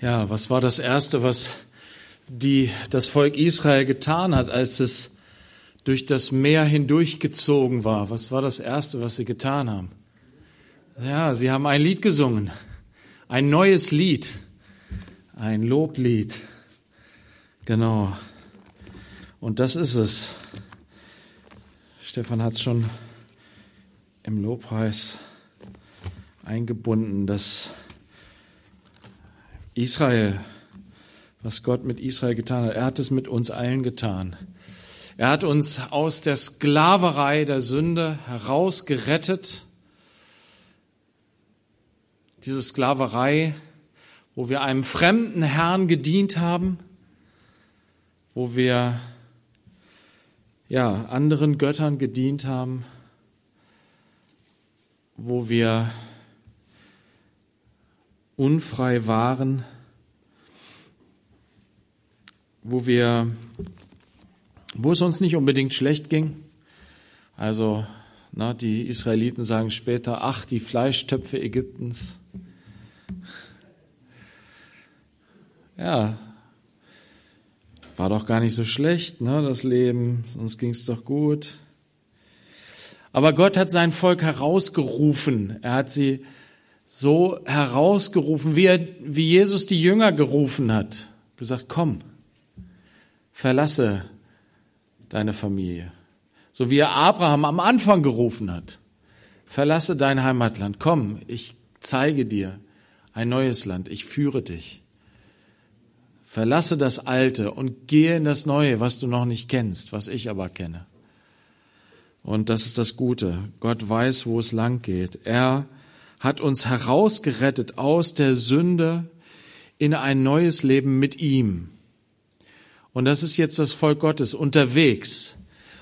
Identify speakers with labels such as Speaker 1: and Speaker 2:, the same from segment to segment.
Speaker 1: Ja, was war das Erste, was die, das Volk Israel getan hat, als es durch das Meer hindurchgezogen war? Was war das Erste, was sie getan haben? Ja, sie haben ein Lied gesungen, ein neues Lied, ein Loblied. Genau. Und das ist es. Stefan hat es schon im Lobpreis eingebunden, dass Israel, was Gott mit Israel getan hat. Er hat es mit uns allen getan. Er hat uns aus der Sklaverei der Sünde herausgerettet. Diese Sklaverei, wo wir einem fremden Herrn gedient haben, wo wir ja anderen Göttern gedient haben, wo wir unfrei waren, wo wir, wo es uns nicht unbedingt schlecht ging. Also, na, die Israeliten sagen später, ach, die Fleischtöpfe Ägyptens. Ja, war doch gar nicht so schlecht, ne, das Leben, sonst ging es doch gut. Aber Gott hat sein Volk herausgerufen. Er hat sie so herausgerufen, wie, er, wie Jesus die Jünger gerufen hat. Gesagt, komm, verlasse deine Familie. So wie er Abraham am Anfang gerufen hat. Verlasse dein Heimatland. Komm, ich zeige dir ein neues Land. Ich führe dich. Verlasse das Alte und gehe in das Neue, was du noch nicht kennst, was ich aber kenne. Und das ist das Gute. Gott weiß, wo es lang geht. Er hat uns herausgerettet aus der Sünde in ein neues Leben mit ihm. Und das ist jetzt das Volk Gottes unterwegs.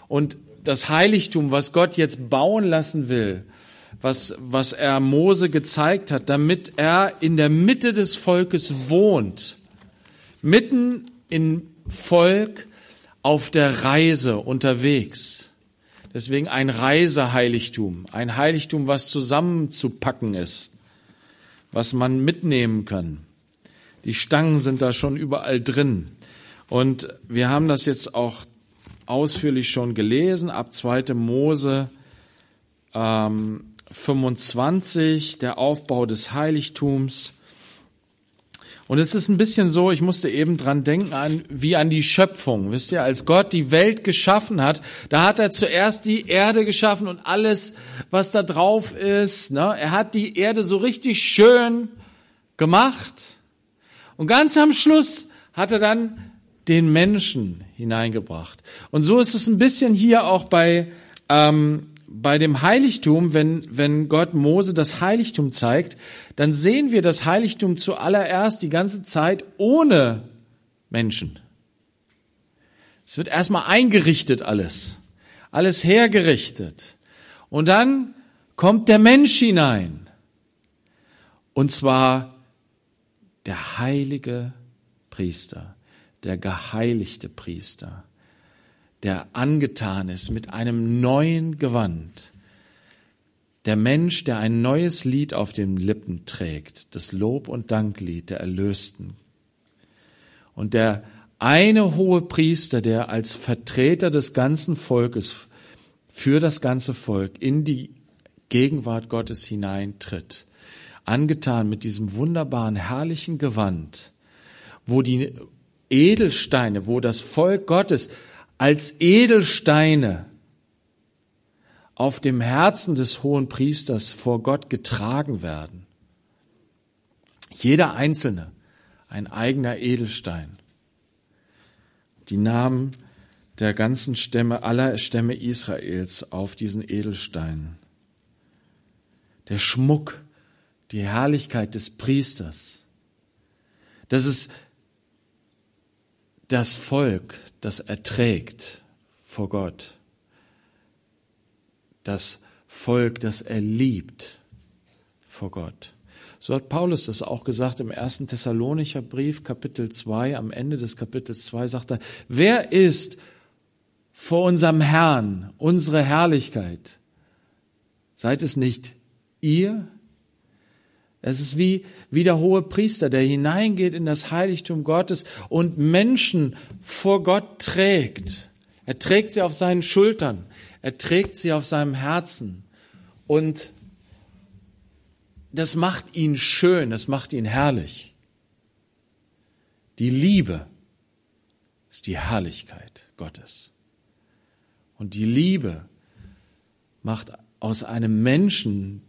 Speaker 1: Und das Heiligtum, was Gott jetzt bauen lassen will, was, was er Mose gezeigt hat, damit er in der Mitte des Volkes wohnt, mitten im Volk auf der Reise unterwegs. Deswegen ein Reiseheiligtum, ein Heiligtum, was zusammenzupacken ist, was man mitnehmen kann. Die Stangen sind da schon überall drin. Und wir haben das jetzt auch ausführlich schon gelesen, ab 2. Mose ähm, 25, der Aufbau des Heiligtums. Und es ist ein bisschen so, ich musste eben dran denken, an, wie an die Schöpfung. Wisst ihr, als Gott die Welt geschaffen hat, da hat er zuerst die Erde geschaffen und alles, was da drauf ist. Ne? Er hat die Erde so richtig schön gemacht. Und ganz am Schluss hat er dann den Menschen hineingebracht. Und so ist es ein bisschen hier auch bei, ähm, bei dem Heiligtum, wenn, wenn Gott Mose das Heiligtum zeigt, dann sehen wir das Heiligtum zuallererst die ganze Zeit ohne Menschen. Es wird erstmal eingerichtet alles, alles hergerichtet. Und dann kommt der Mensch hinein. Und zwar der heilige Priester, der geheiligte Priester, der angetan ist mit einem neuen Gewand der Mensch, der ein neues Lied auf den Lippen trägt, das Lob- und Danklied der Erlösten. Und der eine hohe Priester, der als Vertreter des ganzen Volkes für das ganze Volk in die Gegenwart Gottes hineintritt, angetan mit diesem wunderbaren, herrlichen Gewand, wo die Edelsteine, wo das Volk Gottes als Edelsteine auf dem Herzen des hohen Priesters vor Gott getragen werden. Jeder einzelne ein eigener Edelstein. Die Namen der ganzen Stämme, aller Stämme Israels auf diesen Edelsteinen. Der Schmuck, die Herrlichkeit des Priesters. Das ist das Volk, das erträgt vor Gott das Volk, das er liebt vor Gott. So hat Paulus das auch gesagt im ersten Thessalonicher Brief, Kapitel 2, am Ende des Kapitels 2 sagt er, wer ist vor unserem Herrn unsere Herrlichkeit? Seid es nicht ihr? Es ist wie, wie der hohe Priester, der hineingeht in das Heiligtum Gottes und Menschen vor Gott trägt. Er trägt sie auf seinen Schultern. Er trägt sie auf seinem Herzen. Und das macht ihn schön, das macht ihn herrlich. Die Liebe ist die Herrlichkeit Gottes. Und die Liebe macht aus einem Menschen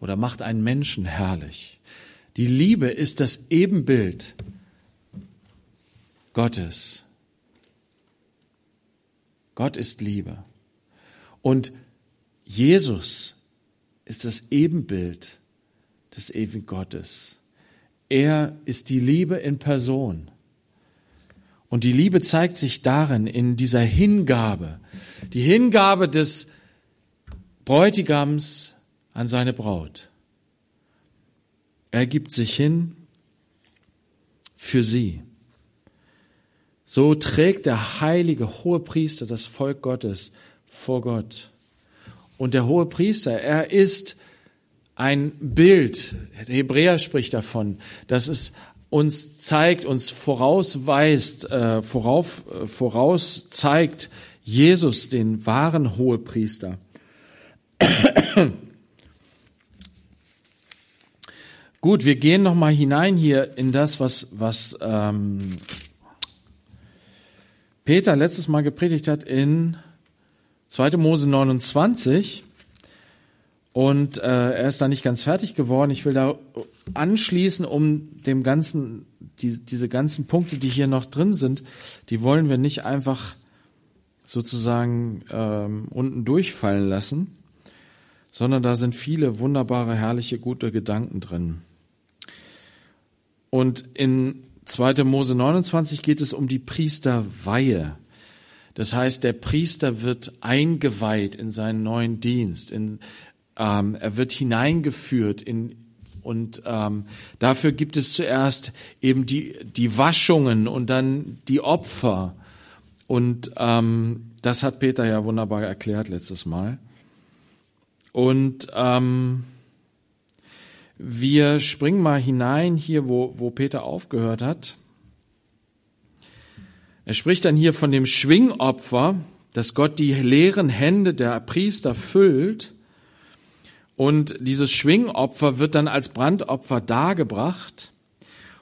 Speaker 1: oder macht einen Menschen herrlich. Die Liebe ist das Ebenbild Gottes. Gott ist Liebe. Und Jesus ist das Ebenbild des ewigen Gottes. Er ist die Liebe in Person. Und die Liebe zeigt sich darin, in dieser Hingabe. Die Hingabe des Bräutigams an seine Braut. Er gibt sich hin für sie. So trägt der heilige hohe Priester das Volk Gottes vor Gott. Und der hohe Priester, er ist ein Bild, der Hebräer spricht davon, dass es uns zeigt, uns vorausweist, äh, vorauf, äh, voraus zeigt Jesus, den wahren Hohepriester. Gut, wir gehen noch mal hinein hier in das, was was ähm, Peter letztes Mal gepredigt hat in 2. Mose 29 und äh, er ist da nicht ganz fertig geworden. Ich will da anschließen, um dem ganzen, die, diese ganzen Punkte, die hier noch drin sind, die wollen wir nicht einfach sozusagen ähm, unten durchfallen lassen, sondern da sind viele wunderbare, herrliche, gute Gedanken drin. Und in 2. Mose 29 geht es um die Priesterweihe. Das heißt, der Priester wird eingeweiht in seinen neuen Dienst. In, ähm, er wird hineingeführt in, und ähm, dafür gibt es zuerst eben die, die Waschungen und dann die Opfer. Und ähm, das hat Peter ja wunderbar erklärt letztes Mal. Und ähm, wir springen mal hinein hier, wo, wo Peter aufgehört hat. Er spricht dann hier von dem Schwingopfer, dass Gott die leeren Hände der Priester füllt. Und dieses Schwingopfer wird dann als Brandopfer dargebracht.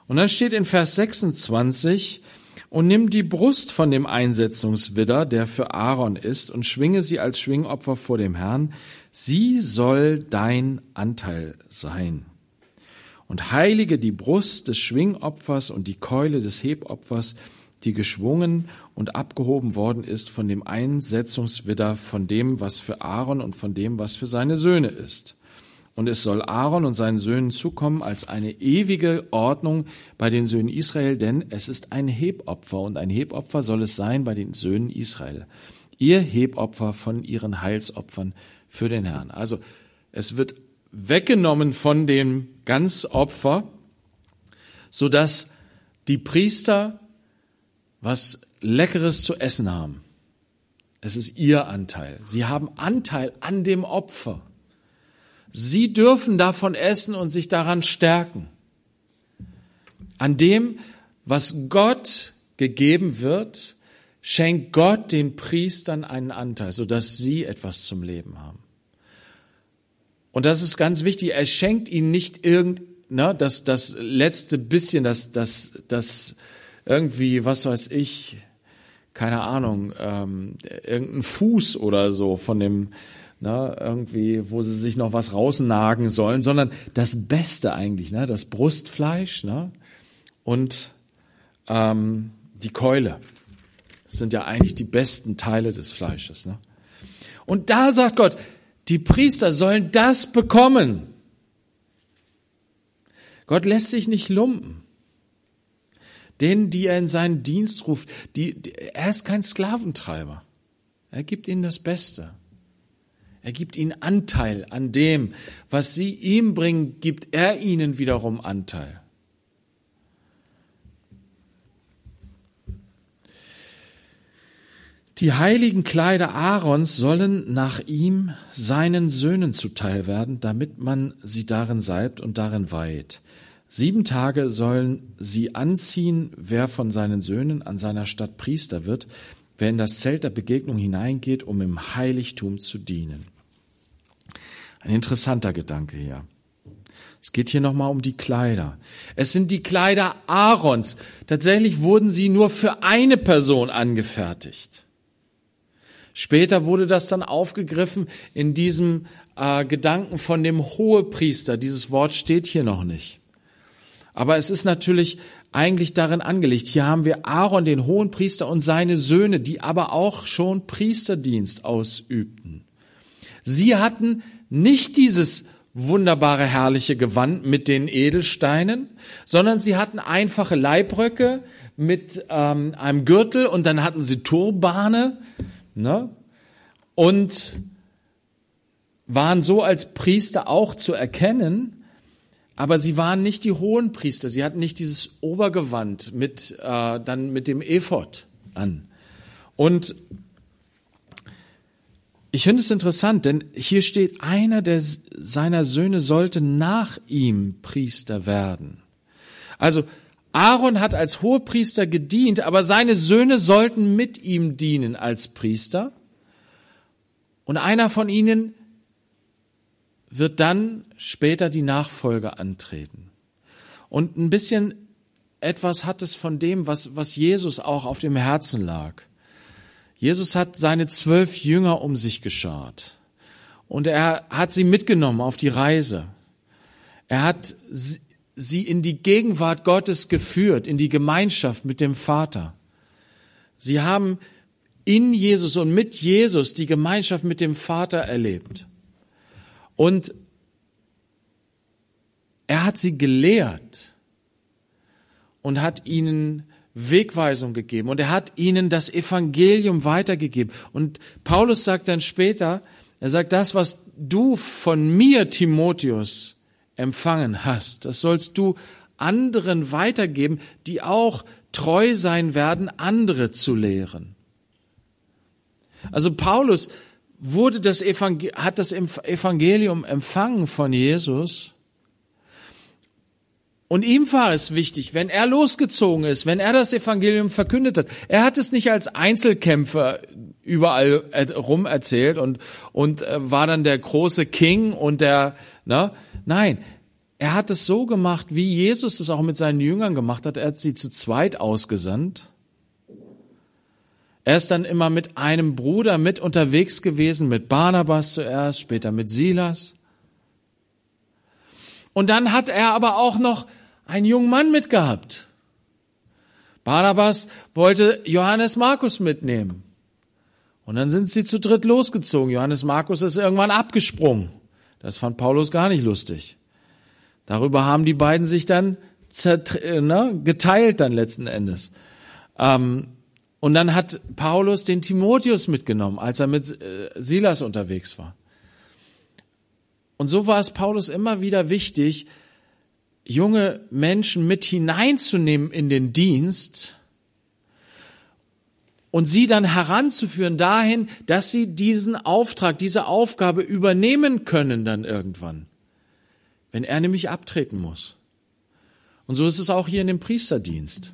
Speaker 1: Und dann steht in Vers 26, und nimm die Brust von dem Einsetzungswidder, der für Aaron ist, und schwinge sie als Schwingopfer vor dem Herrn. Sie soll dein Anteil sein. Und heilige die Brust des Schwingopfers und die Keule des Hebopfers, die geschwungen und abgehoben worden ist von dem Einsetzungswidder, von dem, was für Aaron und von dem, was für seine Söhne ist. Und es soll Aaron und seinen Söhnen zukommen als eine ewige Ordnung bei den Söhnen Israel, denn es ist ein Hebopfer und ein Hebopfer soll es sein bei den Söhnen Israel. Ihr Hebopfer von ihren Heilsopfern für den Herrn. Also es wird weggenommen von dem Ganzopfer, so dass die Priester was Leckeres zu essen haben. Es ist ihr Anteil. Sie haben Anteil an dem Opfer. Sie dürfen davon essen und sich daran stärken. An dem, was Gott gegeben wird, schenkt Gott den Priestern einen Anteil, sodass sie etwas zum Leben haben. Und das ist ganz wichtig. Er schenkt ihnen nicht irgend, ne, das, das letzte bisschen, das, das, das irgendwie, was weiß ich, keine Ahnung, ähm, irgendein Fuß oder so von dem, ne, irgendwie, wo sie sich noch was rausnagen sollen, sondern das Beste eigentlich, ne, das Brustfleisch, ne, und ähm, die Keule. Das sind ja eigentlich die besten Teile des Fleisches, ne. Und da sagt Gott, die Priester sollen das bekommen. Gott lässt sich nicht lumpen. Denen, die er in seinen Dienst ruft, die, die, er ist kein Sklaventreiber. Er gibt ihnen das Beste. Er gibt ihnen Anteil an dem, was sie ihm bringen, gibt er ihnen wiederum Anteil. Die heiligen Kleider Aarons sollen nach ihm seinen Söhnen zuteil werden, damit man sie darin salbt und darin weiht. Sieben Tage sollen sie anziehen, wer von seinen Söhnen an seiner Stadt Priester wird, wer in das Zelt der Begegnung hineingeht, um im Heiligtum zu dienen. Ein interessanter Gedanke hier. Es geht hier nochmal um die Kleider. Es sind die Kleider Aarons. Tatsächlich wurden sie nur für eine Person angefertigt. Später wurde das dann aufgegriffen in diesem äh, Gedanken von dem Hohepriester. Dieses Wort steht hier noch nicht. Aber es ist natürlich eigentlich darin angelegt. Hier haben wir Aaron, den Hohenpriester und seine Söhne, die aber auch schon Priesterdienst ausübten. Sie hatten nicht dieses wunderbare, herrliche Gewand mit den Edelsteinen, sondern sie hatten einfache Leibröcke mit ähm, einem Gürtel und dann hatten sie Turbane ne? und waren so als Priester auch zu erkennen, aber sie waren nicht die hohen Priester. Sie hatten nicht dieses Obergewand mit äh, dann mit dem Ephod an. Und ich finde es interessant, denn hier steht, einer der, seiner Söhne sollte nach ihm Priester werden. Also Aaron hat als Hohepriester gedient, aber seine Söhne sollten mit ihm dienen als Priester. Und einer von ihnen wird dann später die Nachfolge antreten. Und ein bisschen etwas hat es von dem, was, was Jesus auch auf dem Herzen lag. Jesus hat seine zwölf Jünger um sich geschart und er hat sie mitgenommen auf die Reise. Er hat sie in die Gegenwart Gottes geführt, in die Gemeinschaft mit dem Vater. Sie haben in Jesus und mit Jesus die Gemeinschaft mit dem Vater erlebt. Und er hat sie gelehrt und hat ihnen Wegweisung gegeben und er hat ihnen das Evangelium weitergegeben. Und Paulus sagt dann später, er sagt, das, was du von mir, Timotheus, empfangen hast, das sollst du anderen weitergeben, die auch treu sein werden, andere zu lehren. Also Paulus wurde das Evangel hat das Evangelium empfangen von Jesus und ihm war es wichtig, wenn er losgezogen ist, wenn er das Evangelium verkündet hat. Er hat es nicht als Einzelkämpfer überall rum erzählt und, und äh, war dann der große King und der, ne? Nein. Er hat es so gemacht, wie Jesus es auch mit seinen Jüngern gemacht hat. Er hat sie zu zweit ausgesandt. Er ist dann immer mit einem Bruder mit unterwegs gewesen, mit Barnabas zuerst, später mit Silas. Und dann hat er aber auch noch einen jungen Mann mitgehabt. Barnabas wollte Johannes Markus mitnehmen. Und dann sind sie zu dritt losgezogen. Johannes Markus ist irgendwann abgesprungen. Das fand Paulus gar nicht lustig. Darüber haben die beiden sich dann ne, geteilt dann letzten Endes. Ähm, und dann hat Paulus den Timotheus mitgenommen, als er mit äh, Silas unterwegs war. Und so war es Paulus immer wieder wichtig, junge Menschen mit hineinzunehmen in den Dienst und sie dann heranzuführen dahin, dass sie diesen Auftrag, diese Aufgabe übernehmen können dann irgendwann, wenn er nämlich abtreten muss. Und so ist es auch hier in dem Priesterdienst.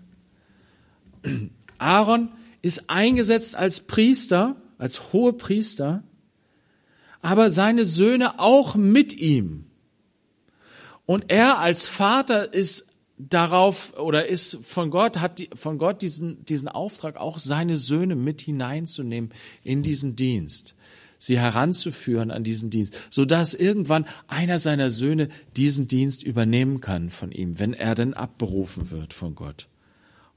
Speaker 1: Aaron ist eingesetzt als Priester, als hohe Priester, aber seine Söhne auch mit ihm. Und er als Vater ist darauf oder ist von Gott, hat die, von Gott diesen, diesen Auftrag, auch seine Söhne mit hineinzunehmen in diesen Dienst, sie heranzuführen an diesen Dienst, so dass irgendwann einer seiner Söhne diesen Dienst übernehmen kann von ihm, wenn er denn abberufen wird von Gott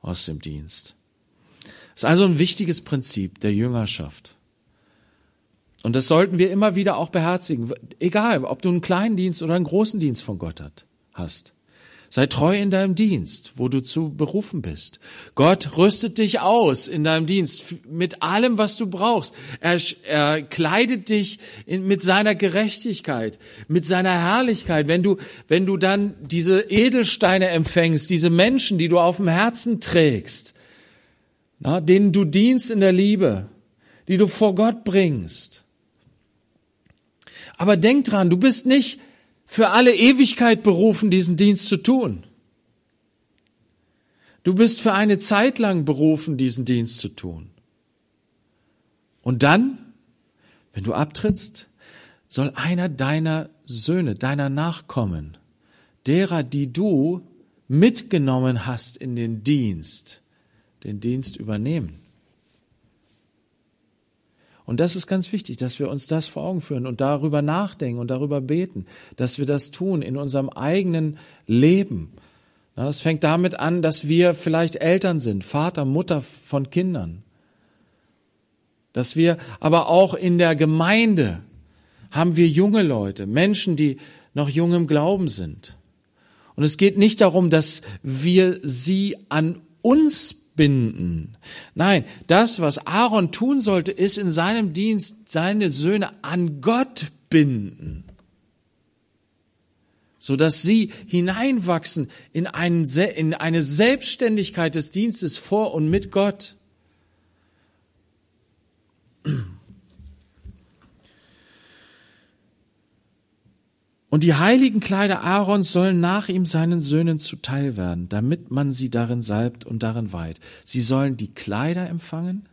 Speaker 1: aus dem Dienst. Das ist also ein wichtiges Prinzip der Jüngerschaft. Und das sollten wir immer wieder auch beherzigen. Egal, ob du einen kleinen Dienst oder einen großen Dienst von Gott hast. Sei treu in deinem Dienst, wo du zu berufen bist. Gott rüstet dich aus in deinem Dienst mit allem, was du brauchst. Er, er kleidet dich in, mit seiner Gerechtigkeit, mit seiner Herrlichkeit. Wenn du, wenn du dann diese Edelsteine empfängst, diese Menschen, die du auf dem Herzen trägst, na, denen du dienst in der Liebe, die du vor Gott bringst. Aber denk dran, du bist nicht für alle Ewigkeit berufen, diesen Dienst zu tun. Du bist für eine Zeit lang berufen, diesen Dienst zu tun. Und dann, wenn du abtrittst, soll einer deiner Söhne, deiner Nachkommen, derer, die du mitgenommen hast in den Dienst, den Dienst übernehmen. Und das ist ganz wichtig, dass wir uns das vor Augen führen und darüber nachdenken und darüber beten, dass wir das tun in unserem eigenen Leben. Es fängt damit an, dass wir vielleicht Eltern sind, Vater, Mutter von Kindern. Dass wir aber auch in der Gemeinde haben wir junge Leute, Menschen, die noch jung im Glauben sind. Und es geht nicht darum, dass wir sie an uns binden. Nein, das, was Aaron tun sollte, ist in seinem Dienst seine Söhne an Gott binden, so dass sie hineinwachsen in, einen, in eine Selbstständigkeit des Dienstes vor und mit Gott. Und die heiligen Kleider Aarons sollen nach ihm seinen Söhnen zuteil werden, damit man sie darin salbt und darin weiht. Sie sollen die Kleider empfangen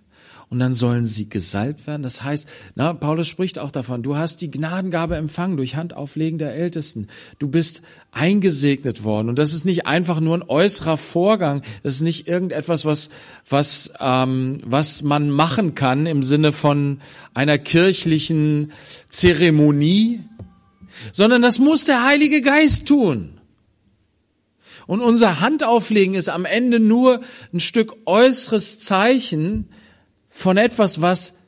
Speaker 1: und dann sollen sie gesalbt werden. Das heißt, na, Paulus spricht auch davon, du hast die Gnadengabe empfangen durch Handauflegen der Ältesten. Du bist eingesegnet worden. Und das ist nicht einfach nur ein äußerer Vorgang. Das ist nicht irgendetwas, was, was, ähm, was man machen kann im Sinne von einer kirchlichen Zeremonie, sondern das muss der Heilige Geist tun. Und unser Handauflegen ist am Ende nur ein Stück äußeres Zeichen von etwas, was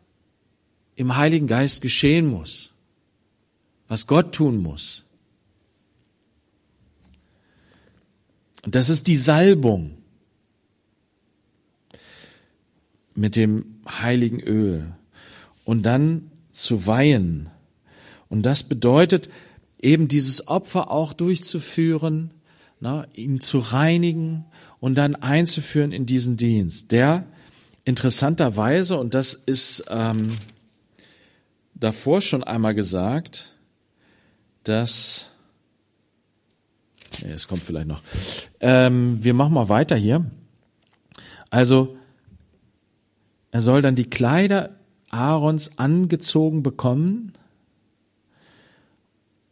Speaker 1: im Heiligen Geist geschehen muss, was Gott tun muss. Und das ist die Salbung mit dem heiligen Öl und dann zu weihen. Und das bedeutet, eben dieses Opfer auch durchzuführen, na, ihn zu reinigen und dann einzuführen in diesen Dienst, der interessanterweise, und das ist ähm, davor schon einmal gesagt, dass, es kommt vielleicht noch, ähm, wir machen mal weiter hier. Also, er soll dann die Kleider Aarons angezogen bekommen,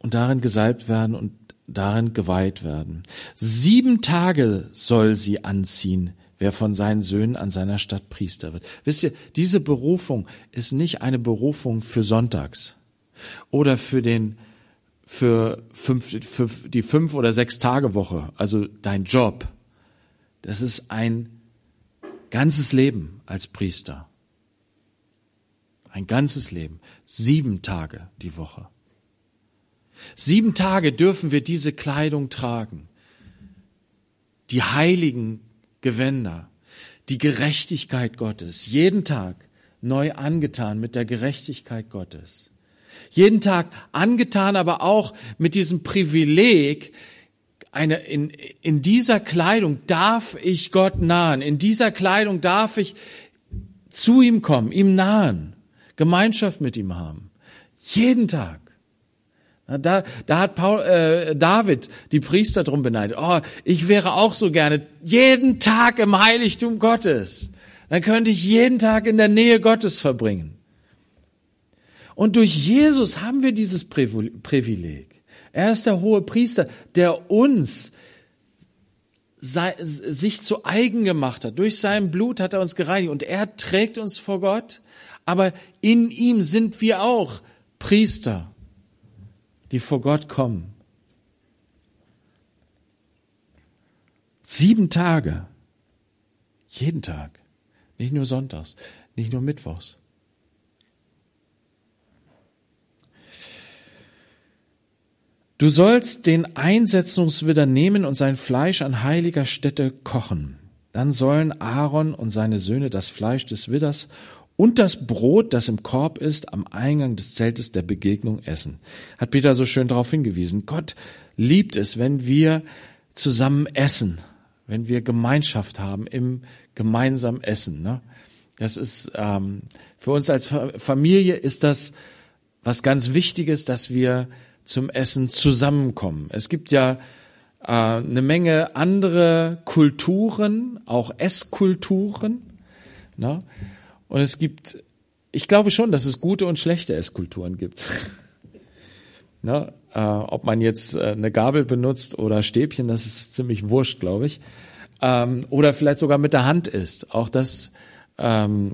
Speaker 1: und darin gesalbt werden und darin geweiht werden. Sieben Tage soll sie anziehen, wer von seinen Söhnen an seiner Stadt Priester wird. Wisst ihr, diese Berufung ist nicht eine Berufung für Sonntags oder für den für, fünf, für die fünf oder sechs Tage Woche, also dein Job. Das ist ein ganzes Leben als Priester. Ein ganzes Leben. Sieben Tage die Woche. Sieben Tage dürfen wir diese Kleidung tragen. Die heiligen Gewänder, die Gerechtigkeit Gottes, jeden Tag neu angetan mit der Gerechtigkeit Gottes. Jeden Tag angetan, aber auch mit diesem Privileg, eine, in, in dieser Kleidung darf ich Gott nahen. In dieser Kleidung darf ich zu ihm kommen, ihm nahen, Gemeinschaft mit ihm haben. Jeden Tag. Da, da hat Paul, äh, David die Priester drum beneidet. Oh, ich wäre auch so gerne jeden Tag im Heiligtum Gottes. Dann könnte ich jeden Tag in der Nähe Gottes verbringen. Und durch Jesus haben wir dieses Privileg. Er ist der hohe Priester, der uns sich zu eigen gemacht hat. Durch sein Blut hat er uns gereinigt und er trägt uns vor Gott. Aber in ihm sind wir auch Priester die vor Gott kommen. Sieben Tage. Jeden Tag. Nicht nur sonntags, nicht nur mittwochs. Du sollst den Einsetzungswidder nehmen und sein Fleisch an heiliger Stätte kochen. Dann sollen Aaron und seine Söhne das Fleisch des Widders und das Brot, das im Korb ist, am Eingang des Zeltes der Begegnung essen. Hat Peter so schön darauf hingewiesen. Gott liebt es, wenn wir zusammen essen, wenn wir Gemeinschaft haben im gemeinsamen Essen. Ne? Das ist ähm, für uns als Familie ist das was ganz Wichtiges, dass wir zum Essen zusammenkommen. Es gibt ja äh, eine Menge andere Kulturen, auch Esskulturen. Ne? Und es gibt, ich glaube schon, dass es gute und schlechte Esskulturen gibt. ne? äh, ob man jetzt äh, eine Gabel benutzt oder Stäbchen, das ist ziemlich wurscht, glaube ich. Ähm, oder vielleicht sogar mit der Hand isst. Auch das ähm,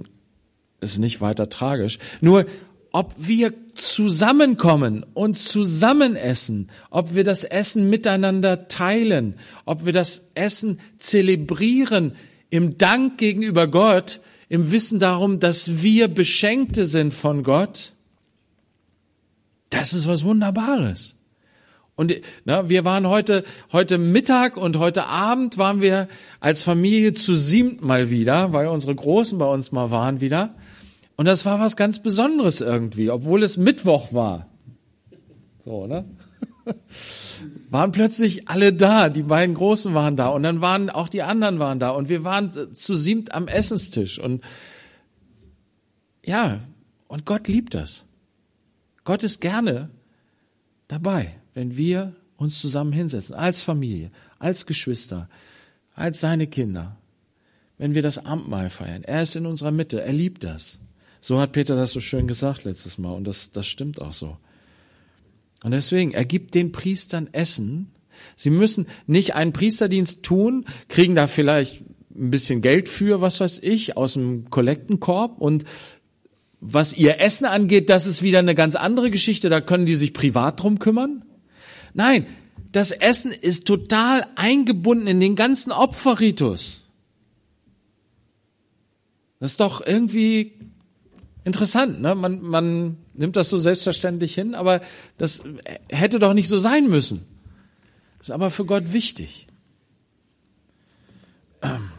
Speaker 1: ist nicht weiter tragisch. Nur ob wir zusammenkommen und zusammen essen, ob wir das Essen miteinander teilen, ob wir das Essen zelebrieren im Dank gegenüber Gott, im Wissen darum, dass wir Beschenkte sind von Gott, das ist was Wunderbares. Und na, wir waren heute, heute Mittag und heute Abend waren wir als Familie zu siebt mal wieder, weil unsere Großen bei uns mal waren wieder. Und das war was ganz Besonderes irgendwie, obwohl es Mittwoch war. So, ne? Waren plötzlich alle da, die beiden Großen waren da und dann waren auch die anderen waren da und wir waren zu siebt am Essenstisch und ja, und Gott liebt das. Gott ist gerne dabei, wenn wir uns zusammen hinsetzen, als Familie, als Geschwister, als seine Kinder, wenn wir das Abendmahl feiern. Er ist in unserer Mitte, er liebt das. So hat Peter das so schön gesagt letztes Mal und das, das stimmt auch so. Und deswegen, er gibt den Priestern Essen. Sie müssen nicht einen Priesterdienst tun, kriegen da vielleicht ein bisschen Geld für, was weiß ich, aus dem Kollektenkorb und was ihr Essen angeht, das ist wieder eine ganz andere Geschichte, da können die sich privat drum kümmern. Nein, das Essen ist total eingebunden in den ganzen Opferritus. Das ist doch irgendwie Interessant, ne? Man, man nimmt das so selbstverständlich hin, aber das hätte doch nicht so sein müssen. ist aber für Gott wichtig. Ähm.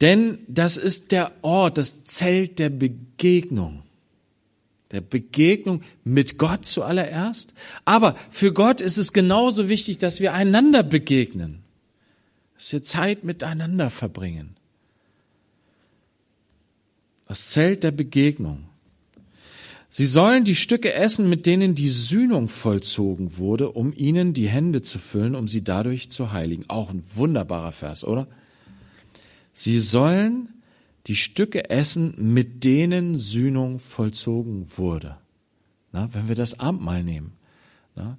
Speaker 1: Denn das ist der Ort, das Zelt der Begegnung. Der Begegnung mit Gott zuallererst. Aber für Gott ist es genauso wichtig, dass wir einander begegnen. Dass wir Zeit miteinander verbringen. Das Zelt der Begegnung. Sie sollen die Stücke essen, mit denen die Sühnung vollzogen wurde, um ihnen die Hände zu füllen, um sie dadurch zu heiligen. Auch ein wunderbarer Vers, oder? Sie sollen die Stücke essen, mit denen Sühnung vollzogen wurde. Na, wenn wir das Abendmahl nehmen, na,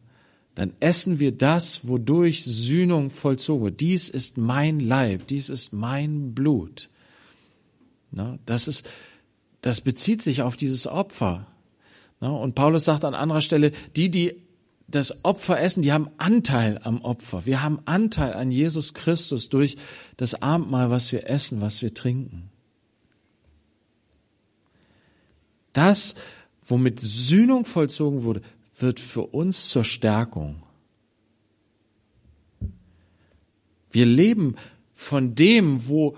Speaker 1: dann essen wir das, wodurch Sühnung vollzogen wird. Dies ist mein Leib, dies ist mein Blut. Ne? Das ist, das bezieht sich auf dieses Opfer. Ne? Und Paulus sagt an anderer Stelle, die, die das Opfer essen, die haben Anteil am Opfer. Wir haben Anteil an Jesus Christus durch das Abendmahl, was wir essen, was wir trinken. Das, womit Sühnung vollzogen wurde, wird für uns zur Stärkung. Wir leben von dem, wo,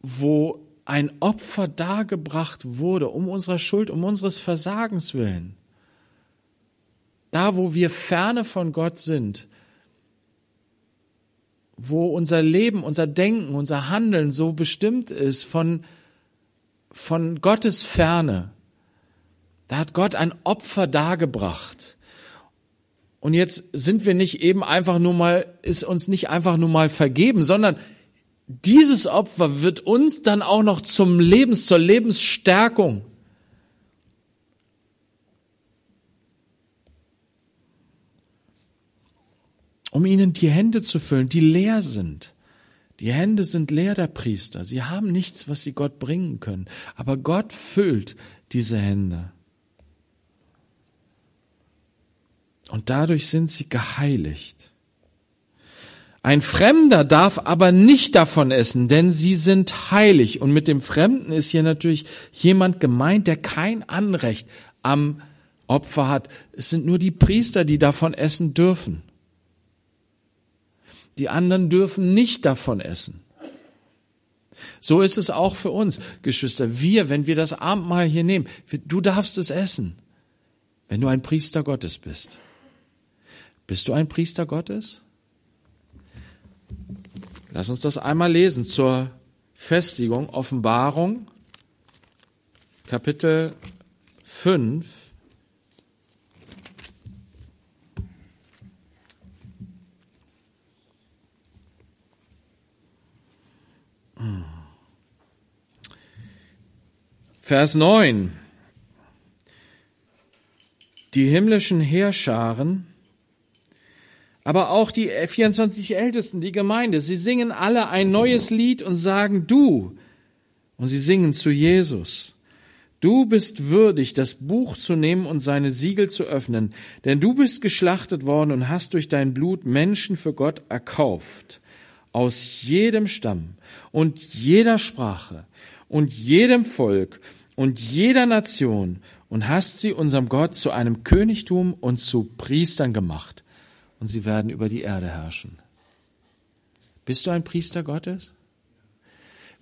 Speaker 1: wo ein Opfer dargebracht wurde, um unserer Schuld, um unseres Versagens willen. Da, wo wir ferne von Gott sind, wo unser Leben, unser Denken, unser Handeln so bestimmt ist von, von Gottes Ferne, da hat Gott ein Opfer dargebracht. Und jetzt sind wir nicht eben einfach nur mal, ist uns nicht einfach nur mal vergeben, sondern dieses Opfer wird uns dann auch noch zum Lebens, zur Lebensstärkung. Um ihnen die Hände zu füllen, die leer sind. Die Hände sind leer der Priester. Sie haben nichts, was sie Gott bringen können. Aber Gott füllt diese Hände. Und dadurch sind sie geheiligt. Ein Fremder darf aber nicht davon essen, denn sie sind heilig. Und mit dem Fremden ist hier natürlich jemand gemeint, der kein Anrecht am Opfer hat. Es sind nur die Priester, die davon essen dürfen. Die anderen dürfen nicht davon essen. So ist es auch für uns, Geschwister. Wir, wenn wir das Abendmahl hier nehmen, du darfst es essen, wenn du ein Priester Gottes bist. Bist du ein Priester Gottes? Lass uns das einmal lesen zur Festigung, Offenbarung, Kapitel 5. Vers 9. Die himmlischen Heerscharen aber auch die 24 Ältesten, die Gemeinde, sie singen alle ein neues Lied und sagen du. Und sie singen zu Jesus. Du bist würdig, das Buch zu nehmen und seine Siegel zu öffnen, denn du bist geschlachtet worden und hast durch dein Blut Menschen für Gott erkauft, aus jedem Stamm und jeder Sprache und jedem Volk und jeder Nation und hast sie unserem Gott zu einem Königtum und zu Priestern gemacht und sie werden über die Erde herrschen. Bist du ein Priester Gottes?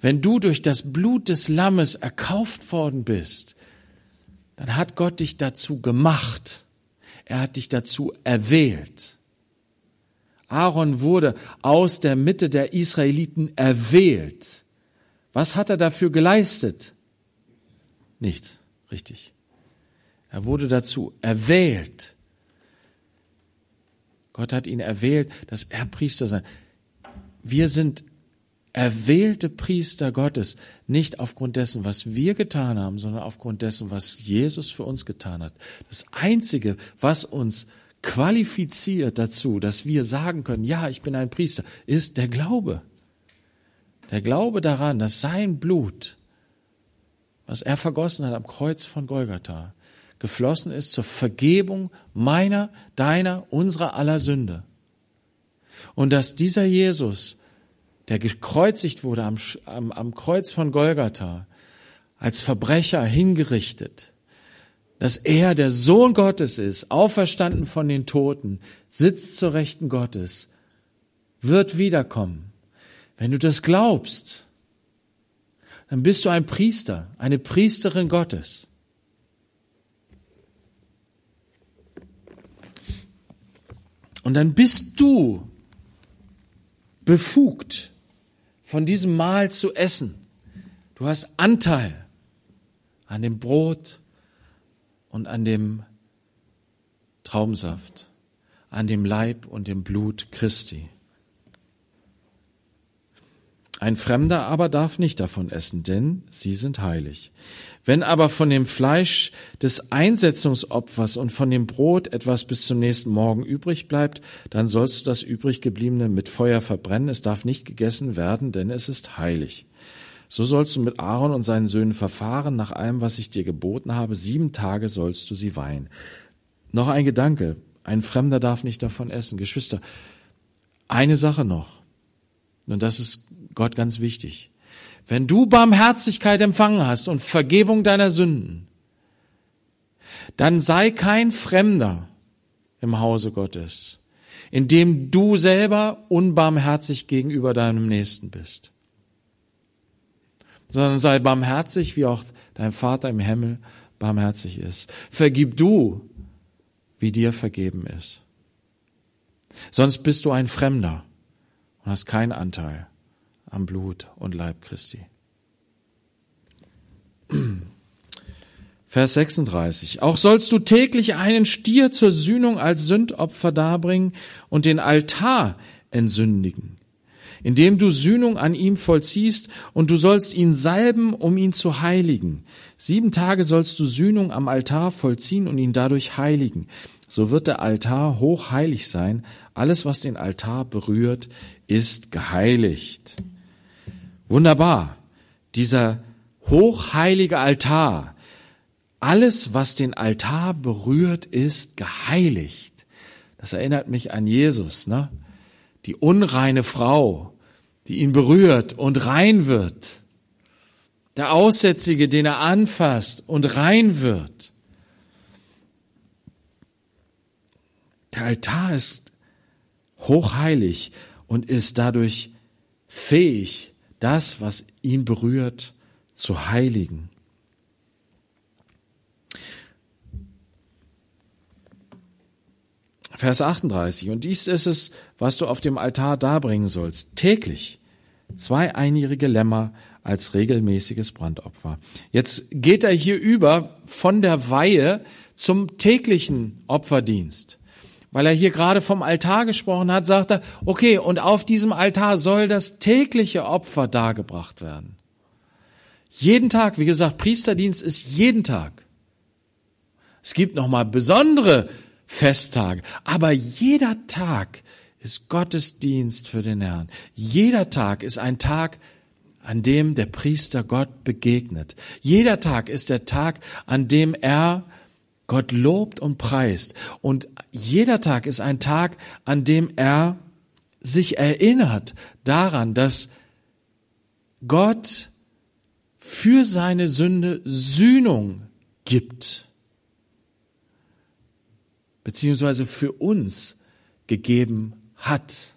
Speaker 1: Wenn du durch das Blut des Lammes erkauft worden bist, dann hat Gott dich dazu gemacht. Er hat dich dazu erwählt. Aaron wurde aus der Mitte der Israeliten erwählt. Was hat er dafür geleistet? Nichts, richtig. Er wurde dazu erwählt. Gott hat ihn erwählt, dass er Priester sein. Wir sind erwählte Priester Gottes, nicht aufgrund dessen, was wir getan haben, sondern aufgrund dessen, was Jesus für uns getan hat. Das Einzige, was uns qualifiziert dazu, dass wir sagen können, ja, ich bin ein Priester, ist der Glaube. Der Glaube daran, dass sein Blut, was er vergossen hat am Kreuz von Golgatha, geflossen ist zur Vergebung meiner, deiner, unserer aller Sünde. Und dass dieser Jesus, der gekreuzigt wurde am, am, am Kreuz von Golgatha, als Verbrecher hingerichtet, dass er der Sohn Gottes ist, auferstanden von den Toten, sitzt zur Rechten Gottes, wird wiederkommen. Wenn du das glaubst, dann bist du ein Priester, eine Priesterin Gottes. Und dann bist du befugt, von diesem Mahl zu essen. Du hast Anteil an dem Brot und an dem Traumsaft, an dem Leib und dem Blut Christi. Ein Fremder aber darf nicht davon essen, denn sie sind heilig. Wenn aber von dem Fleisch des Einsetzungsopfers und von dem Brot etwas bis zum nächsten Morgen übrig bleibt, dann sollst du das übrig gebliebene mit Feuer verbrennen. Es darf nicht gegessen werden, denn es ist heilig. So sollst du mit Aaron und seinen Söhnen verfahren, nach allem, was ich dir geboten habe. Sieben Tage sollst du sie weihen. Noch ein Gedanke. Ein Fremder darf nicht davon essen. Geschwister, eine Sache noch. Und das ist Gott ganz wichtig. Wenn du Barmherzigkeit empfangen hast und Vergebung deiner Sünden, dann sei kein Fremder im Hause Gottes, indem du selber unbarmherzig gegenüber deinem Nächsten bist, sondern sei barmherzig, wie auch dein Vater im Himmel barmherzig ist. Vergib du, wie dir vergeben ist. Sonst bist du ein Fremder und hast keinen Anteil am Blut und Leib Christi. Vers 36. Auch sollst du täglich einen Stier zur Sühnung als Sündopfer darbringen und den Altar entsündigen, indem du Sühnung an ihm vollziehst und du sollst ihn salben, um ihn zu heiligen. Sieben Tage sollst du Sühnung am Altar vollziehen und ihn dadurch heiligen. So wird der Altar hochheilig sein. Alles, was den Altar berührt, ist geheiligt. Wunderbar. Dieser hochheilige Altar. Alles, was den Altar berührt, ist geheiligt. Das erinnert mich an Jesus, ne? Die unreine Frau, die ihn berührt und rein wird. Der Aussätzige, den er anfasst und rein wird. Der Altar ist hochheilig und ist dadurch fähig, das, was ihn berührt, zu heiligen. Vers 38. Und dies ist es, was du auf dem Altar darbringen sollst. Täglich zwei einjährige Lämmer als regelmäßiges Brandopfer. Jetzt geht er hier über von der Weihe zum täglichen Opferdienst. Weil er hier gerade vom Altar gesprochen hat, sagt er, okay, und auf diesem Altar soll das tägliche Opfer dargebracht werden. Jeden Tag, wie gesagt, Priesterdienst ist jeden Tag. Es gibt nochmal besondere Festtage, aber jeder Tag ist Gottesdienst für den Herrn. Jeder Tag ist ein Tag, an dem der Priester Gott begegnet. Jeder Tag ist der Tag, an dem er Gott lobt und preist. Und jeder Tag ist ein Tag, an dem er sich erinnert daran, dass Gott für seine Sünde Sühnung gibt, beziehungsweise für uns gegeben hat.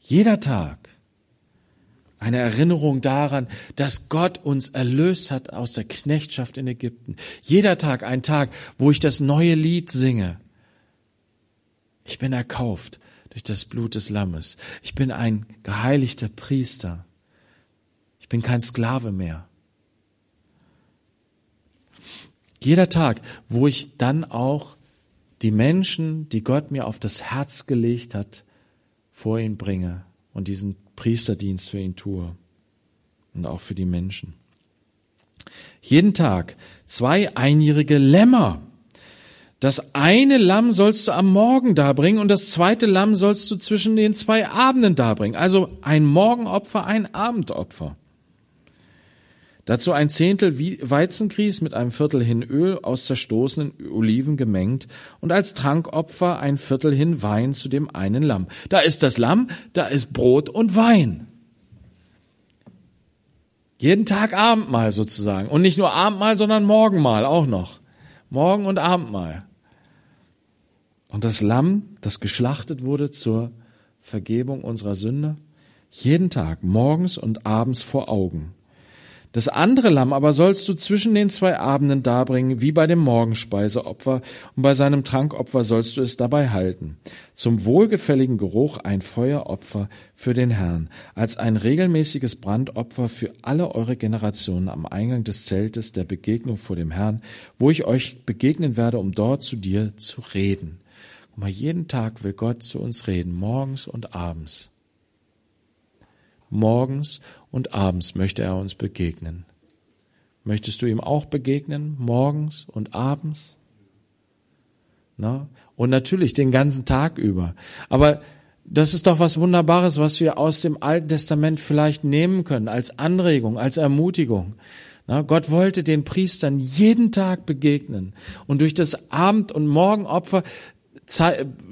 Speaker 1: Jeder Tag eine Erinnerung daran, dass Gott uns erlöst hat aus der Knechtschaft in Ägypten. Jeder Tag ein Tag, wo ich das neue Lied singe. Ich bin erkauft durch das Blut des Lammes. Ich bin ein geheiligter Priester. Ich bin kein Sklave mehr. Jeder Tag, wo ich dann auch die Menschen, die Gott mir auf das Herz gelegt hat, vor ihn bringe und diesen Priesterdienst für ihn tue und auch für die Menschen. Jeden Tag zwei einjährige Lämmer. Das eine Lamm sollst du am Morgen darbringen und das zweite Lamm sollst du zwischen den zwei Abenden darbringen. Also ein Morgenopfer, ein Abendopfer. Dazu ein Zehntel Weizengrieß mit einem Viertel hin Öl aus zerstoßenen Oliven gemengt und als Trankopfer ein Viertel hin Wein zu dem einen Lamm. Da ist das Lamm, da ist Brot und Wein. Jeden Tag Abendmahl sozusagen. Und nicht nur Abendmahl, sondern Morgenmahl auch noch. Morgen und Abendmahl. Und das Lamm, das geschlachtet wurde zur Vergebung unserer Sünde, jeden Tag, morgens und abends vor Augen. Das andere Lamm aber sollst du zwischen den zwei Abenden darbringen, wie bei dem Morgenspeiseopfer, und bei seinem Trankopfer sollst du es dabei halten. Zum wohlgefälligen Geruch ein Feueropfer für den Herrn, als ein regelmäßiges Brandopfer für alle eure Generationen am Eingang des Zeltes der Begegnung vor dem Herrn, wo ich euch begegnen werde, um dort zu dir zu reden. Guck mal, jeden Tag will Gott zu uns reden, morgens und abends. Morgens und abends möchte er uns begegnen. Möchtest du ihm auch begegnen, morgens und abends? Na? Und natürlich den ganzen Tag über. Aber das ist doch was Wunderbares, was wir aus dem Alten Testament vielleicht nehmen können, als Anregung, als Ermutigung. Na, Gott wollte den Priestern jeden Tag begegnen. Und durch das Abend- und Morgenopfer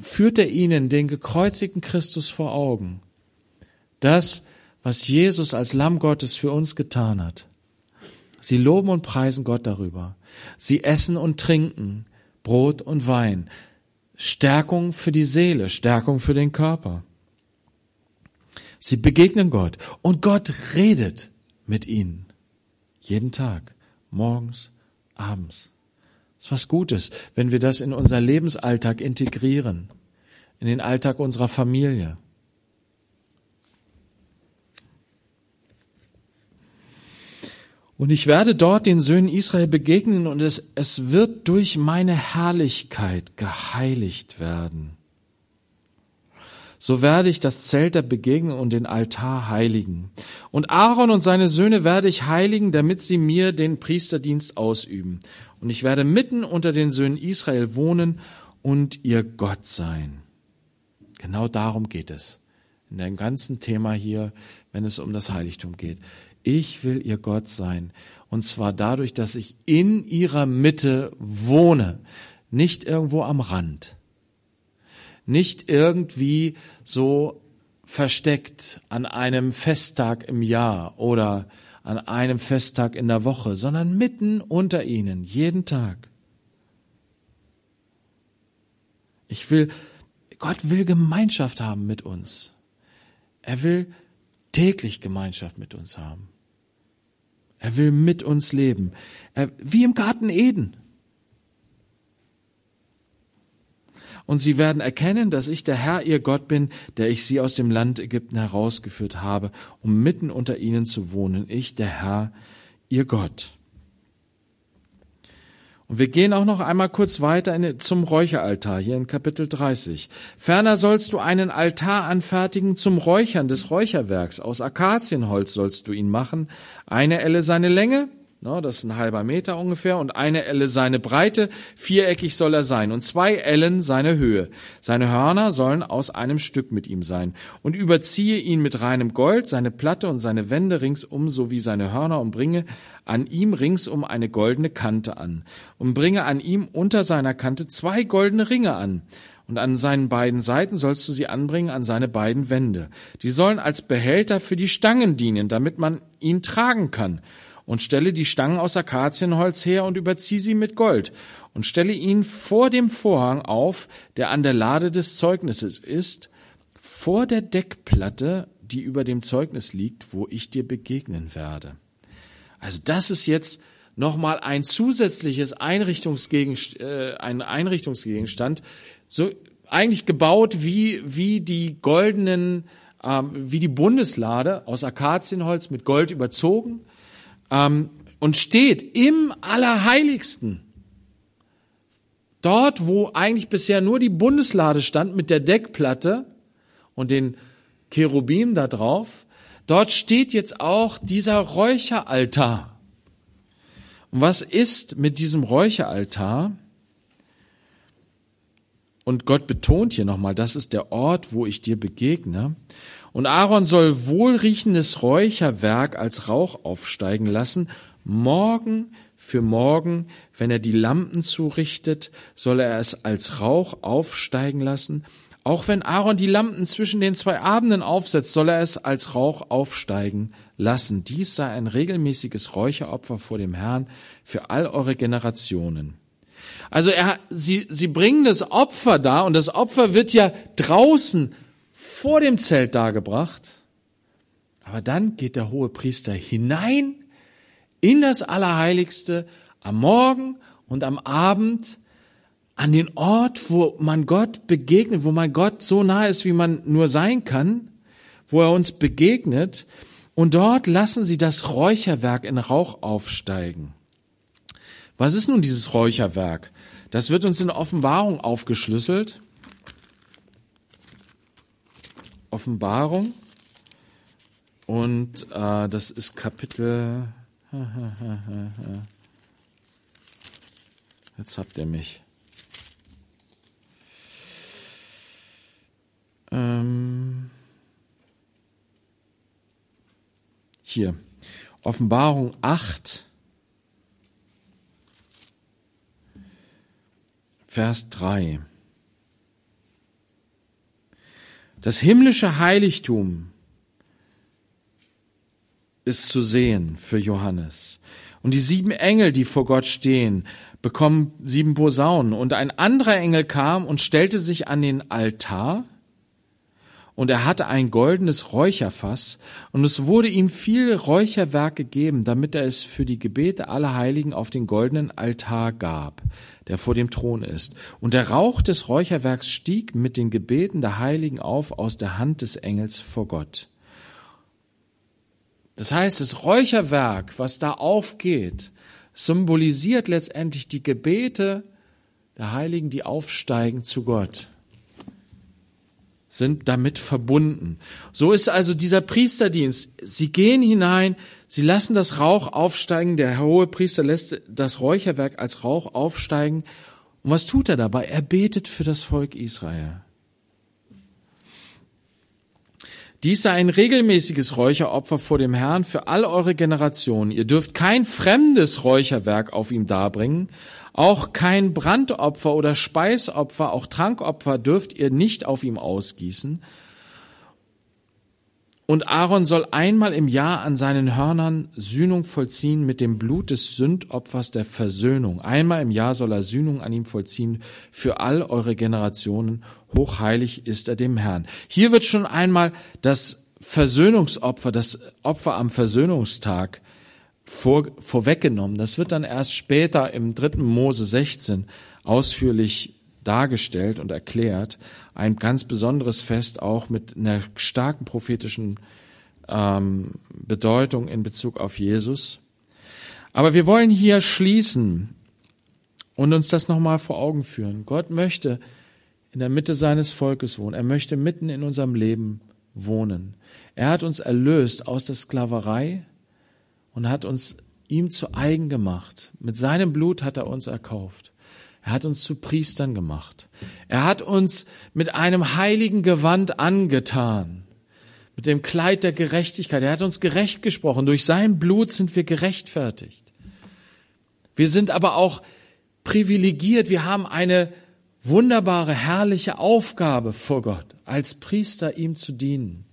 Speaker 1: führt er ihnen den gekreuzigten Christus vor Augen. Das was Jesus als Lamm Gottes für uns getan hat. Sie loben und preisen Gott darüber. Sie essen und trinken Brot und Wein. Stärkung für die Seele, Stärkung für den Körper. Sie begegnen Gott und Gott redet mit ihnen. Jeden Tag, morgens, abends. Das ist was Gutes, wenn wir das in unser Lebensalltag integrieren, in den Alltag unserer Familie. Und ich werde dort den Söhnen Israel begegnen und es, es wird durch meine Herrlichkeit geheiligt werden. So werde ich das Zelt der Begegnung und den Altar heiligen. Und Aaron und seine Söhne werde ich heiligen, damit sie mir den Priesterdienst ausüben. Und ich werde mitten unter den Söhnen Israel wohnen und ihr Gott sein. Genau darum geht es in dem ganzen Thema hier, wenn es um das Heiligtum geht. Ich will ihr Gott sein. Und zwar dadurch, dass ich in ihrer Mitte wohne, nicht irgendwo am Rand, nicht irgendwie so versteckt an einem Festtag im Jahr oder an einem Festtag in der Woche, sondern mitten unter ihnen, jeden Tag. Ich will, Gott will Gemeinschaft haben mit uns. Er will täglich Gemeinschaft mit uns haben. Er will mit uns leben. Er, wie im Garten Eden. und sie werden erkennen, dass ich der Herr ihr Gott bin, der ich sie aus dem Land Ägypten herausgeführt habe, um mitten unter ihnen zu wohnen. Ich, der Herr, ihr Gott. Und wir gehen auch noch einmal kurz weiter in, zum Räucheraltar, hier in Kapitel 30. Ferner sollst du einen Altar anfertigen zum Räuchern des Räucherwerks. Aus Akazienholz sollst du ihn machen. Eine Elle seine Länge, das ist ein halber Meter ungefähr und eine Elle seine Breite, viereckig soll er sein und zwei Ellen seine Höhe. Seine Hörner sollen aus einem Stück mit ihm sein und überziehe ihn mit reinem Gold, seine Platte und seine Wände ringsum sowie seine Hörner und bringe an ihm ringsum eine goldene Kante an und bringe an ihm unter seiner Kante zwei goldene Ringe an. Und an seinen beiden Seiten sollst du sie anbringen an seine beiden Wände. Die sollen als Behälter für die Stangen dienen, damit man ihn tragen kann und stelle die Stangen aus Akazienholz her und überzieh sie mit Gold und stelle ihn vor dem Vorhang auf, der an der Lade des Zeugnisses ist, vor der Deckplatte, die über dem Zeugnis liegt, wo ich dir begegnen werde. Also das ist jetzt nochmal ein zusätzliches Einrichtungsgegenstand, äh, ein Einrichtungsgegenstand, so eigentlich gebaut wie, wie die goldenen, ähm, wie die Bundeslade aus Akazienholz mit Gold überzogen ähm, und steht im Allerheiligsten. Dort, wo eigentlich bisher nur die Bundeslade stand mit der Deckplatte und den Cherubim da drauf, dort steht jetzt auch dieser Räucheraltar. Und was ist mit diesem Räucheraltar? Und Gott betont hier nochmal, das ist der Ort, wo ich dir begegne. Und Aaron soll wohlriechendes Räucherwerk als Rauch aufsteigen lassen. Morgen für morgen, wenn er die Lampen zurichtet, soll er es als Rauch aufsteigen lassen. Auch wenn Aaron die Lampen zwischen den zwei Abenden aufsetzt, soll er es als Rauch aufsteigen lassen. Dies sei ein regelmäßiges Räucheropfer vor dem Herrn für all eure Generationen. Also er, sie, sie bringen das Opfer da und das Opfer wird ja draußen vor dem Zelt dargebracht. Aber dann geht der hohe Priester hinein in das Allerheiligste am Morgen und am Abend an den Ort, wo man Gott begegnet, wo man Gott so nah ist, wie man nur sein kann, wo er uns begegnet. Und dort lassen sie das Räucherwerk in Rauch aufsteigen. Was ist nun dieses Räucherwerk? Das wird uns in Offenbarung aufgeschlüsselt. Offenbarung. Und äh, das ist Kapitel. Jetzt habt ihr mich. Ähm hier. Offenbarung 8, Vers 3. Das himmlische Heiligtum ist zu sehen für Johannes. Und die sieben Engel, die vor Gott stehen, bekommen sieben Posaunen. Und ein anderer Engel kam und stellte sich an den Altar und er hatte ein goldenes Räucherfass, und es wurde ihm viel Räucherwerk gegeben, damit er es für die Gebete aller Heiligen auf den goldenen Altar gab, der vor dem Thron ist. Und der Rauch des Räucherwerks stieg mit den Gebeten der Heiligen auf aus der Hand des Engels vor Gott. Das heißt, das Räucherwerk, was da aufgeht, symbolisiert letztendlich die Gebete der Heiligen, die aufsteigen zu Gott sind damit verbunden. So ist also dieser Priesterdienst. Sie gehen hinein, sie lassen das Rauch aufsteigen, der hohe Priester lässt das Räucherwerk als Rauch aufsteigen. Und was tut er dabei? Er betet für das Volk Israel. Dies sei ein regelmäßiges Räucheropfer vor dem Herrn für all eure Generationen. Ihr dürft kein fremdes Räucherwerk auf ihm darbringen, auch kein Brandopfer oder Speisopfer, auch Trankopfer dürft ihr nicht auf ihm ausgießen. Und Aaron soll einmal im Jahr an seinen Hörnern Sühnung vollziehen mit dem Blut des Sündopfers der Versöhnung. Einmal im Jahr soll er Sühnung an ihm vollziehen für all eure Generationen. Hochheilig ist er dem Herrn. Hier wird schon einmal das Versöhnungsopfer, das Opfer am Versöhnungstag vor, vorweggenommen. Das wird dann erst später im dritten Mose 16 ausführlich dargestellt und erklärt. Ein ganz besonderes Fest auch mit einer starken prophetischen ähm, Bedeutung in Bezug auf Jesus. Aber wir wollen hier schließen und uns das nochmal vor Augen führen. Gott möchte in der Mitte seines Volkes wohnen. Er möchte mitten in unserem Leben wohnen. Er hat uns erlöst aus der Sklaverei und hat uns ihm zu eigen gemacht. Mit seinem Blut hat er uns erkauft. Er hat uns zu Priestern gemacht. Er hat uns mit einem heiligen Gewand angetan. Mit dem Kleid der Gerechtigkeit. Er hat uns gerecht gesprochen. Durch sein Blut sind wir gerechtfertigt. Wir sind aber auch privilegiert. Wir haben eine wunderbare, herrliche Aufgabe vor Gott, als Priester ihm zu dienen.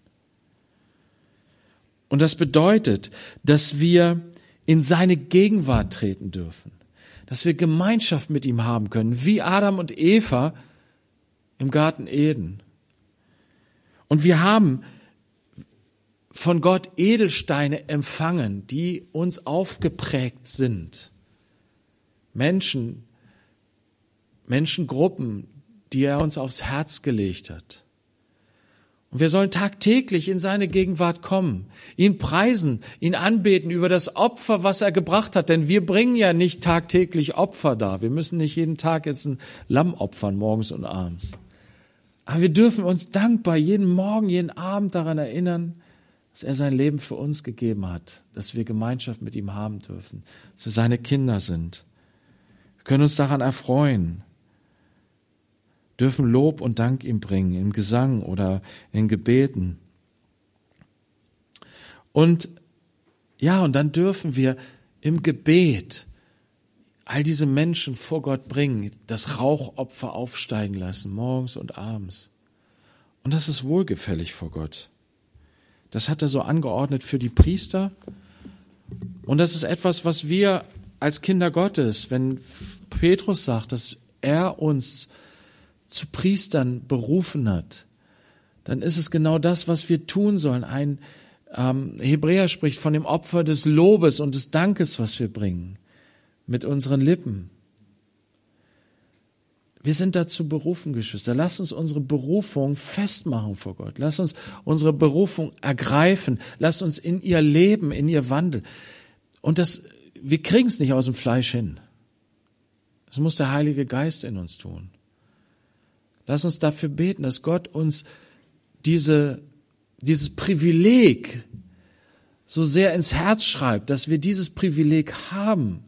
Speaker 1: Und das bedeutet, dass wir in seine Gegenwart treten dürfen, dass wir Gemeinschaft mit ihm haben können, wie Adam und Eva im Garten Eden. Und wir haben von Gott Edelsteine empfangen, die uns aufgeprägt sind. Menschen, Menschengruppen, die er uns aufs Herz gelegt hat. Und wir sollen tagtäglich in seine Gegenwart kommen, ihn preisen, ihn anbeten über das Opfer, was er gebracht hat. Denn wir bringen ja nicht tagtäglich Opfer da. Wir müssen nicht jeden Tag jetzt ein Lamm opfern, morgens und abends. Aber wir dürfen uns dankbar jeden Morgen, jeden Abend daran erinnern, dass er sein Leben für uns gegeben hat, dass wir Gemeinschaft mit ihm haben dürfen, dass wir seine Kinder sind. Wir können uns daran erfreuen dürfen Lob und Dank ihm bringen, im Gesang oder in Gebeten. Und ja, und dann dürfen wir im Gebet all diese Menschen vor Gott bringen, das Rauchopfer aufsteigen lassen, morgens und abends. Und das ist wohlgefällig vor Gott. Das hat er so angeordnet für die Priester. Und das ist etwas, was wir als Kinder Gottes, wenn Petrus sagt, dass er uns zu Priestern berufen hat, dann ist es genau das, was wir tun sollen. Ein ähm, Hebräer spricht von dem Opfer des Lobes und des Dankes, was wir bringen, mit unseren Lippen. Wir sind dazu berufen, Geschwister. Lass uns unsere Berufung festmachen vor Gott. Lass uns unsere Berufung ergreifen. Lass uns in ihr leben, in ihr wandeln. Und das, wir kriegen es nicht aus dem Fleisch hin. Das muss der Heilige Geist in uns tun. Lass uns dafür beten, dass Gott uns diese, dieses Privileg so sehr ins Herz schreibt, dass wir dieses Privileg haben,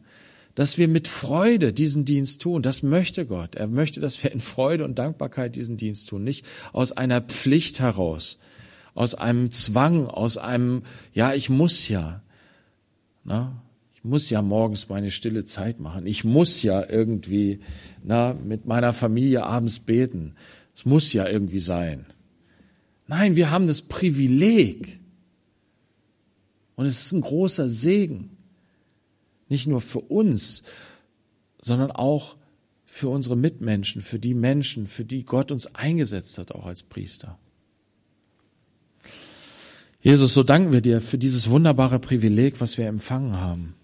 Speaker 1: dass wir mit Freude diesen Dienst tun. Das möchte Gott. Er möchte, dass wir in Freude und Dankbarkeit diesen Dienst tun, nicht aus einer Pflicht heraus, aus einem Zwang, aus einem, ja, ich muss ja. Na, ich muss ja morgens meine stille Zeit machen. Ich muss ja irgendwie na, mit meiner Familie abends beten. Es muss ja irgendwie sein. Nein, wir haben das Privileg. Und es ist ein großer Segen. Nicht nur für uns, sondern auch für unsere Mitmenschen, für die Menschen, für die Gott uns eingesetzt hat, auch als Priester. Jesus, so danken wir dir für dieses wunderbare Privileg, was wir empfangen haben.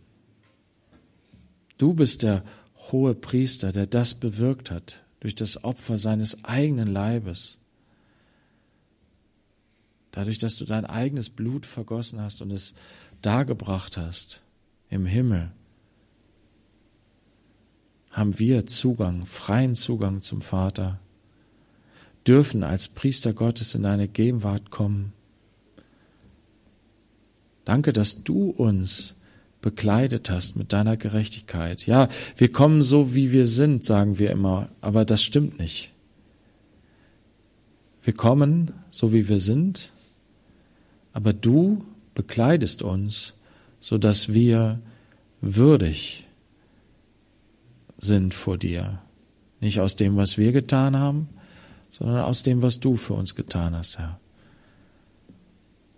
Speaker 1: Du bist der hohe Priester, der das bewirkt hat durch das Opfer seines eigenen Leibes. Dadurch, dass du dein eigenes Blut vergossen hast und es dargebracht hast im Himmel, haben wir Zugang, freien Zugang zum Vater, dürfen als Priester Gottes in deine Gegenwart kommen. Danke, dass du uns bekleidet hast mit deiner Gerechtigkeit. Ja, wir kommen so, wie wir sind, sagen wir immer, aber das stimmt nicht. Wir kommen so, wie wir sind, aber du bekleidest uns, so dass wir würdig sind vor dir. Nicht aus dem, was wir getan haben, sondern aus dem, was du für uns getan hast, Herr.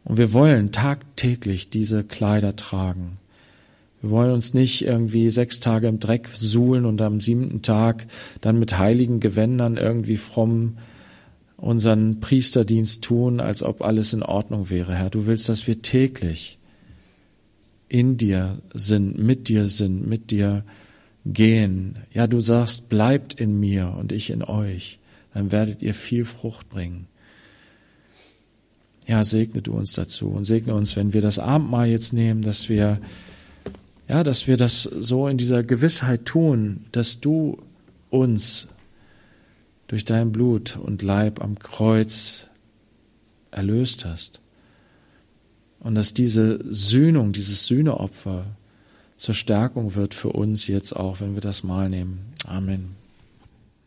Speaker 1: Und wir wollen tagtäglich diese Kleider tragen. Wir wollen uns nicht irgendwie sechs Tage im Dreck suhlen und am siebten Tag dann mit heiligen Gewändern irgendwie fromm unseren Priesterdienst tun, als ob alles in Ordnung wäre. Herr, du willst, dass wir täglich in dir sind, mit dir sind, mit dir gehen. Ja, du sagst, bleibt in mir und ich in euch, dann werdet ihr viel Frucht bringen. Ja, segne du uns dazu und segne uns, wenn wir das Abendmahl jetzt nehmen, dass wir, ja, dass wir das so in dieser Gewissheit tun, dass du uns durch dein Blut und Leib am Kreuz erlöst hast. Und dass diese Sühnung, dieses Sühneopfer zur Stärkung wird für uns jetzt auch, wenn wir das Mal nehmen. Amen.